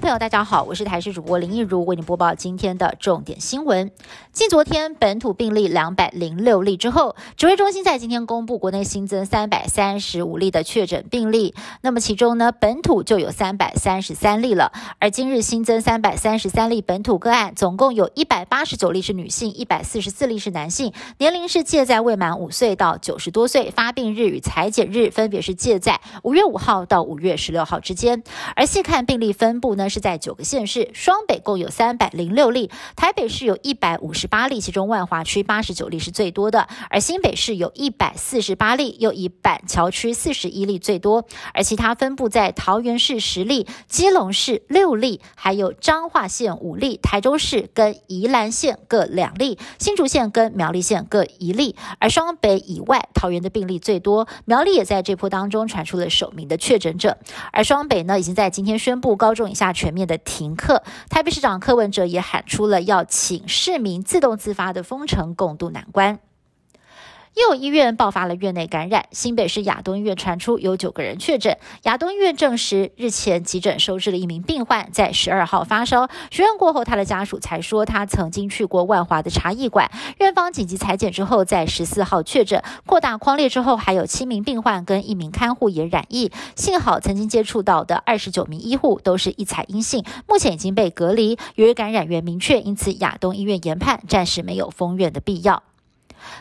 朋友，大家好，我是台视主播林一如，为您播报今天的重点新闻。继昨天本土病例两百零六例之后，指挥中心在今天公布国内新增三百三十五例的确诊病例。那么其中呢，本土就有三百三十三例了。而今日新增三百三十三例本土个案，总共有一百八十九例是女性，一百四十四例是男性，年龄是介在未满五岁到九十多岁，发病日与裁剪日分别是介在五月五号到五月十六号之间。而细看病例分布。呢是在九个县市，双北共有三百零六例，台北市有一百五十八例，其中万华区八十九例是最多的，而新北市有一百四十八例，又以板桥区四十一例最多，而其他分布在桃园市十例，基隆市六例，还有彰化县五例，台中市跟宜兰县各两例，新竹县跟苗栗县各一例，而双北以外，桃园的病例最多，苗栗也在这波当中传出了首名的确诊者，而双北呢已经在今天宣布高中以下。全面的停课，台北市长柯文哲也喊出了要请市民自动自发的封城，共度难关。又有医院爆发了院内感染，新北市亚东医院传出有九个人确诊。亚东医院证实，日前急诊收治了一名病患，在十二号发烧，询问过后，他的家属才说他曾经去过万华的茶艺馆。院方紧急裁剪之后，在十四号确诊，扩大框列之后，还有七名病患跟一名看护也染疫。幸好曾经接触到的二十九名医护都是一采阴性，目前已经被隔离。由于感染源明确，因此亚东医院研判暂时没有封院的必要。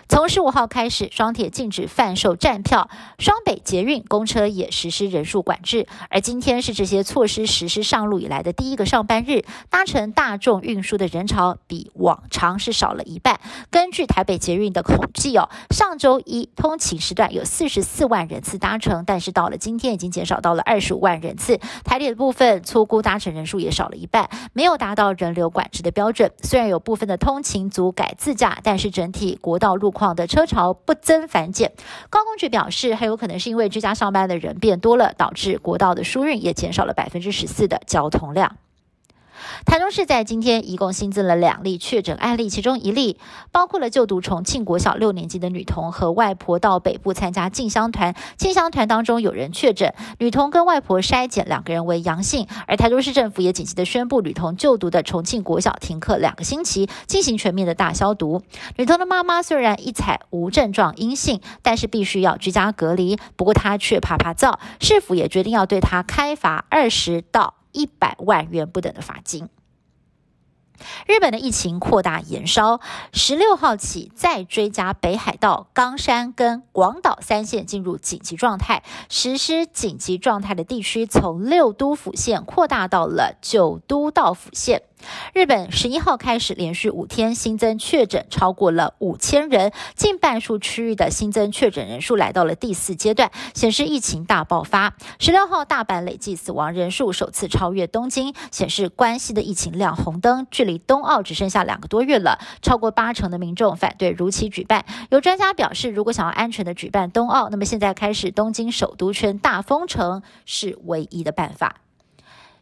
从十五号开始，双铁禁止贩售站票，双北捷运公车也实施人数管制。而今天是这些措施实施上路以来的第一个上班日，搭乘大众运输的人潮比往常是少了一半。根据台北捷运的统计哦，上周一通勤时段有四十四万人次搭乘，但是到了今天已经减少到了二十五万人次。台铁的部分粗估搭乘人数也少了一半，没有达到人流管制的标准。虽然有部分的通勤族改自驾，但是整体国道。路况的车潮不增反减，高工局表示，很有可能是因为居家上班的人变多了，导致国道的疏运也减少了百分之十四的交通量。台中市在今天一共新增了两例确诊案例，其中一例包括了就读重庆国小六年级的女童和外婆到北部参加进香团，进香团当中有人确诊，女童跟外婆筛检两个人为阳性，而台中市政府也紧急的宣布女童就读的重庆国小停课两个星期，进行全面的大消毒。女童的妈妈虽然一采无症状阴性，但是必须要居家隔离，不过她却怕怕燥，市府也决定要对她开罚二十到。一百万元不等的罚金。日本的疫情扩大延烧，十六号起再追加北海道、冈山跟广岛三县进入紧急状态，实施紧急状态的地区从六都府县扩大到了九都道府县。日本十一号开始连续五天新增确诊超过了五千人，近半数区域的新增确诊人数来到了第四阶段，显示疫情大爆发。十六号大阪累计死亡人数首次超越东京，显示关西的疫情亮红灯。距离冬奥只剩下两个多月了，超过八成的民众反对如期举办。有专家表示，如果想要安全的举办冬奥，那么现在开始东京首都圈大封城是唯一的办法。